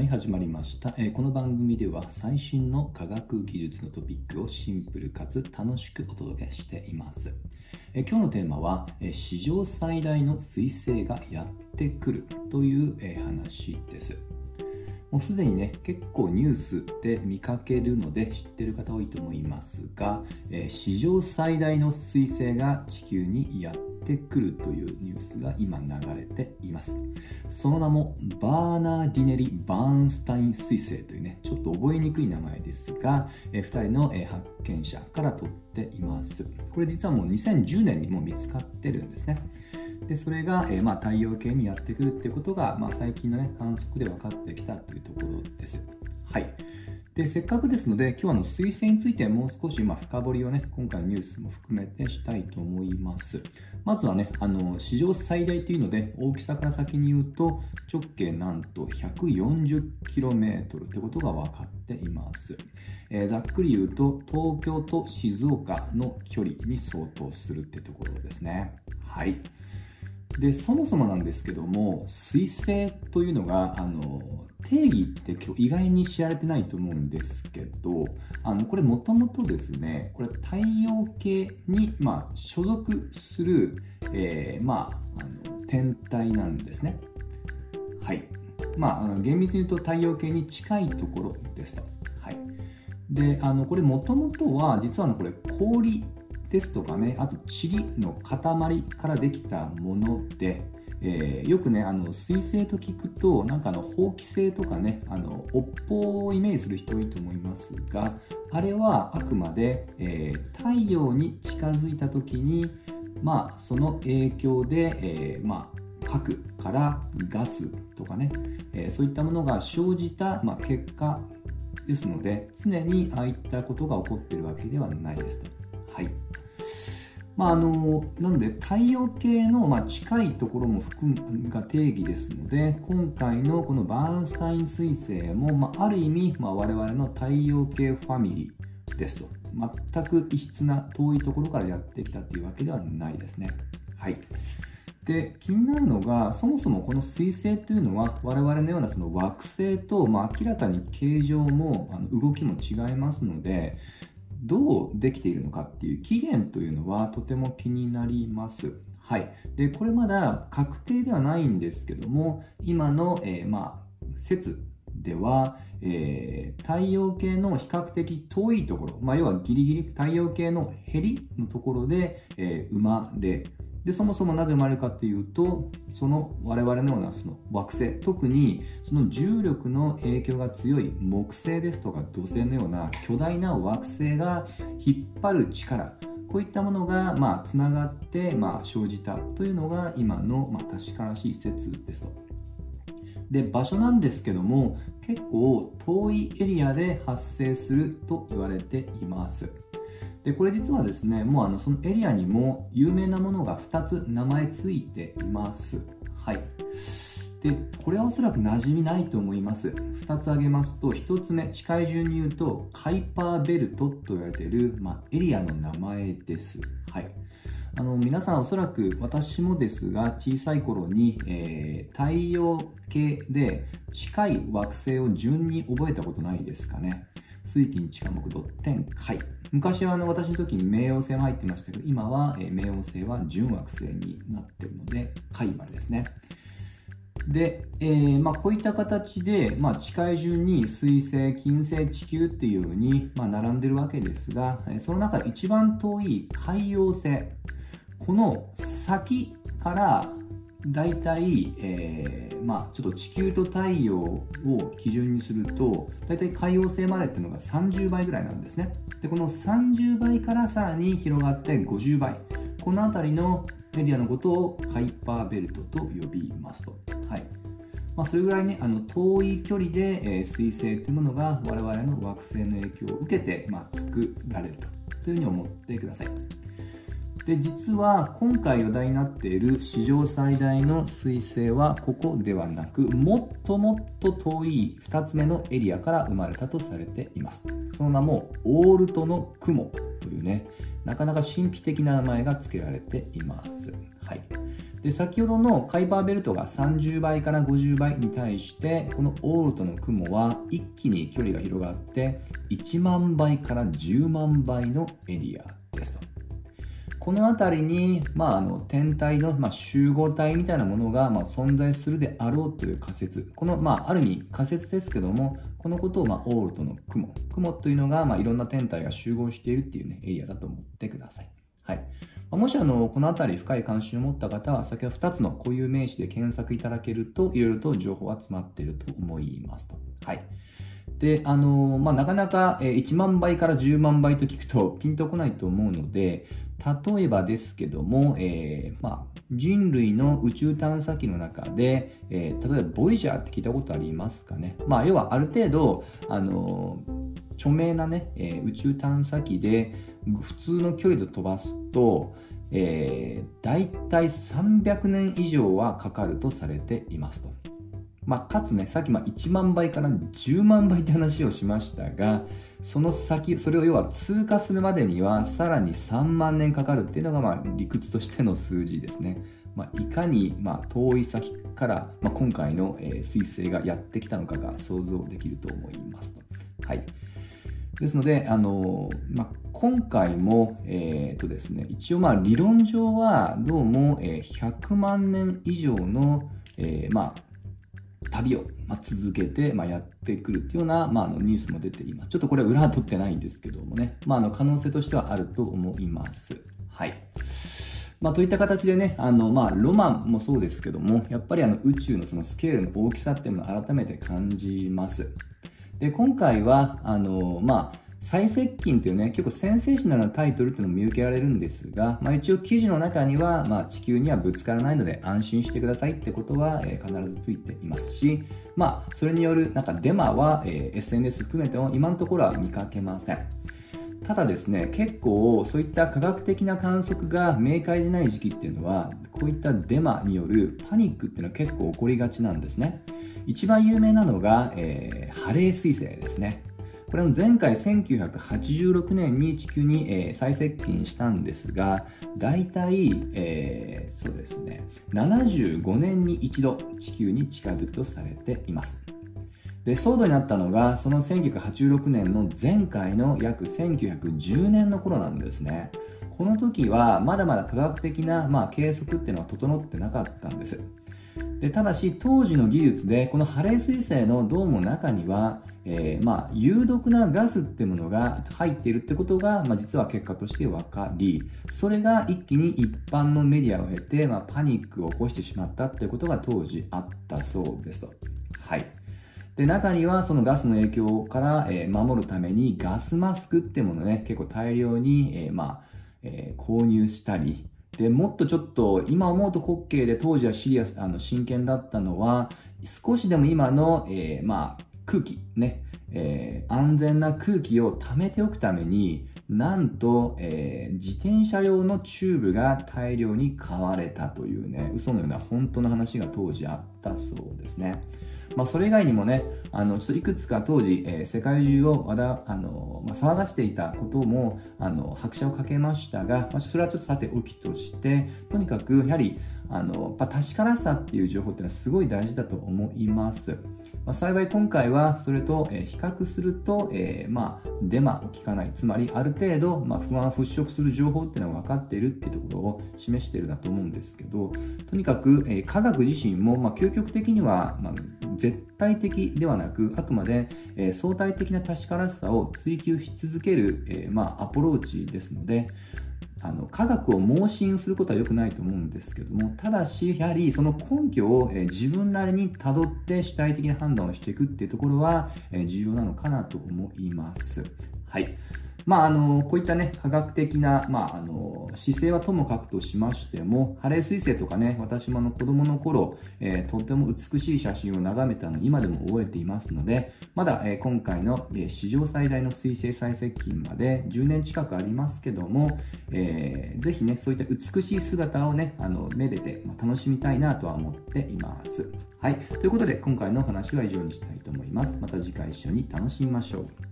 はい、始まりました、えーこの番組では最新の科学技術のトピックをシンプルかつ楽しくお届けしています。えー今日のテーマは、えー史上最大の彗星がやってくるという、えー話です。もうすでにね、結構ニュースで見かけるので知ってる方多いと思いますが、えー史上最大の彗星が地球にやっててくるというニュースが今流れています。その名もバーナーディネリ・バーンスタイン彗星というね、ちょっと覚えにくい名前ですが、え2人のえ発見者から取っています。これ実はもう2010年にも見つかってるんですね。でそれが、えーまあ、太陽系にやってくるっていうことが、まあ、最近の、ね、観測で分かってきたというところです。はい。でせっかくですので、今日はあの彗星についてもう少しま深掘りをね、今回のニュースも含めてしたいと思います。まずはね、あの史上最大というので、大きさから先に言うと、直径なんと 140km ということが分かっています。えーざっくり言うと、東京と静岡の距離に相当するってところですね。はい。でそもそもなんですけども彗星というのがあの定義って今日意外に知られてないと思うんですけどあのこれもともとですねこれ太陽系に、まあ、所属する、えーまあ、あの天体なんですね。はい。まああの厳密に言うと太陽系に近いところですとはい。であのこれもともとは実はこれ氷ですとかね、あと塵の塊からできたもので、えーよくね、あの水星と聞くと、なんかあの法規星とかね、あの尾っぽをイメージする人多いと思いますが、あれはあくまで、えー太陽に近づいた時に、まあ、その影響で、えーまあ、核からガスとかね、えーそういったものが生じた、まあ、結果ですので、常にああいったことが起こっているわけではないですと。はい。まあ、あのなので太陽系の、ま、近いところも含むが定義ですので今回のこのバーンスタイン彗星も、まあ、る意味、まあ、我々の太陽系ファミリーですと全く異質な遠いところからやってきたというわけではないですね。はいで気になるのがそもそもこの彗星というのは我々のようなその惑星と、まあ、明らかに形状もあの動きも違いますのでどうできているのかっていう期限というのはとても気になります。はい、でこれまだ確定ではないんですけども今の、えーまあ、説では、えー太陽系の比較的遠いところ、まあ、要はギリギリ太陽系のへりのところで、えー生まれでそもそもなぜ生まれるかというとその我々のようなその惑星特にその重力の影響が強い木星ですとか土星のような巨大な惑星が引っ張る力こういったものがまあつながってまあ生じたというのが今のまあ確からしい説ですと。で場所なんですけども結構遠いエリアで発生すると言われています。でこれ実はですねもうあのそのエリアにも有名なものが2つ名前ついています。はい。でこれはおそらく馴染みないと思います。2つ挙げますと1つ目近い順に言うとカイパーベルトと言われている、まあ、エリアの名前です。はい。あの皆さんおそらく私もですが小さい頃に、えー太陽系で近い惑星を順に覚えたことないですかね。水金地下木土天海昔はあの私の時に冥王星も入ってましたけど今は、冥王星は準惑星になってるので海まですね。で、えーまあ、こういった形で、まあ、近い順に水星金星地球っていうように、まあ、並んでるわけですがその中で一番遠い海洋星この先からだいたい、えーまあ、ちょっと地球と太陽を基準にするとだいたい海洋星までっていうのが30倍ぐらいなんですね。でこの30倍からさらに広がって50倍。この辺りのエリアのことをカイパーベルトと呼びますと、はい。まあ、それぐらいねあの遠い距離で、えー水星というものが我々の惑星の影響を受けて、まあ、作られるというふうに思ってください。で実は今回話題になっている史上最大の彗星はここではなくもっともっと遠い2つ目のエリアから生まれたとされていますその名もオールトの雲というね、なかなか神秘的な名前が付けられています。はい。で、先ほどのカイパーベルトが30倍から50倍に対して、このオールトの雲は一気に距離が広がって、1万倍から10万倍のエリアですと。この辺りに、まあ、あの天体の、まあ、集合体みたいなものが、まあ、存在するであろうという仮説この、まあ、ある意味仮説ですけどもこのことを、まあ、オールトの雲雲というのが、まあ、いろんな天体が集合しているっていう、ね、エリアだと思ってください。はいもしあのこの辺り深い関心を持った方は先ほど2つの固有名詞で検索いただけるといろいろと情報は詰まっていると思いますと。はいで、あのまあ、なかなか1万倍から10万倍と聞くとピンとこないと思うので、例えばですけども、えー、まあ、人類の宇宙探査機の中で、えー、例えばボイジャーって聞いたことありますかね？まあ、要はある程度、あの著名なね、えー、宇宙探査機で普通の距離で飛ばすと、えー、大体300年以上はかかるとされていますと。まあ、かつね、さっきま1万倍から10万倍って話をしましたが、その先、それを要は通過するまでにはさらに3万年かかるっていうのがまあ理屈としての数字ですね。まあ、いかにま遠い先から、ま、今回の、え彗星がやってきたのかが想像できると思いますと。はい。ですので、あのまあ、今回も、えーとですね、一応まあ理論上はどうも、え100万年以上の、えー、まあ旅を、ま続けて、まやってくるっていうような、まあ、のニュースも出ています。ちょっとこれ裏は取ってないんですけどもね、まあ、あの可能性としてはあると思います。はい。まあ、といった形でね、あの、まあ、ロマンもそうですけども、やっぱりあの宇宙のそのスケールの大きさっていうのを改めて感じます。で、今回は、あの、まあ、最接近というね、結構センセーショナルなタイトルっていうのも見受けられるんですが、まあ、一応記事の中には、まあ、地球にはぶつからないので安心してくださいってことは、えー、必ずついていますし、まあ、それによるなんかデマは、えー、SNS 含めても今のところは見かけません。ただですね、結構そういった科学的な観測が明快でない時期っていうのは、こういったデマによるパニックっていうのは結構起こりがちなんですね。一番有名なのが、えー、ハレー彗星ですね。これの前回1986年に地球に、えー、再接近したんですが、大体、えー、そうですね、75年に一度地球に近づくとされています。で、騒動になったのが、その1986年の前回の約1910年の頃なんですね。この時はまだまだ科学的な、まあ、計測っていうのは整ってなかったんです。でただし当時の技術でこのハレー彗星のドームの中にはえー、まあ、有毒なガスってものが入っているってことが、まあ、実は結果として分かり、それが一気に一般のメディアを経て、まあ、パニックを起こしてしまったってことが当時あったそうですと。はい。で、中にはそのガスの影響から、えー、守るためにガスマスクってものね、結構大量に、えー、まあ、え購入したり、で、もっとちょっと、今思うと滑稽で当時はシリアス、あの、真剣だったのは、少しでも今の、えまあ、空気、ね、えー、安全な空気を溜めておくために、なんと、えー、自転車用のチューブが大量に買われたというね、嘘のような本当の話が当時あったそうですね。まあ、それ以外にもね、あのちょっといくつか当時、えー、世界中をあの、まあ、騒がしていたこともあの拍車をかけましたが、まあ、それはちょっとさておきとして、とにかくやはりあの確からさっていう情報っていうのはすごい大事だと思います。まあ、幸い今回はそれと、え比較すると、えー、まあ、デマを聞かない。つまりある程度、まあ、不安を払拭する情報っていうのが分かっているっていうところを示しているだと思うんですけど、とにかく、えー、科学自身も、まあ、究極的には、まあ、絶対的ではなく、あくまで、え、相対的な確からしさを追求し続ける、えまあ、アプローチですので、あの科学を盲信することは良くないと思うんですけどもただしやはりその根拠を、え自分なりにたどって主体的な判断をしていくっていうところは、え重要なのかなと思います。はいまあ、あのこういったね科学的な、まあ、あの姿勢はともかくとしましてもハレー彗星とかね私もあの子供の頃、えー、とても美しい写真を眺めたの今でも覚えていますのでまだ、えー、今回の、えー、史上最大の彗星最接近まで10年近くありますけども、えー、ぜひねそういった美しい姿をねあのめでて、まあ、楽しみたいなとは思っています。はい。ということで、今回の話は以上にしたいと思います。また次回一緒に楽しみましょう。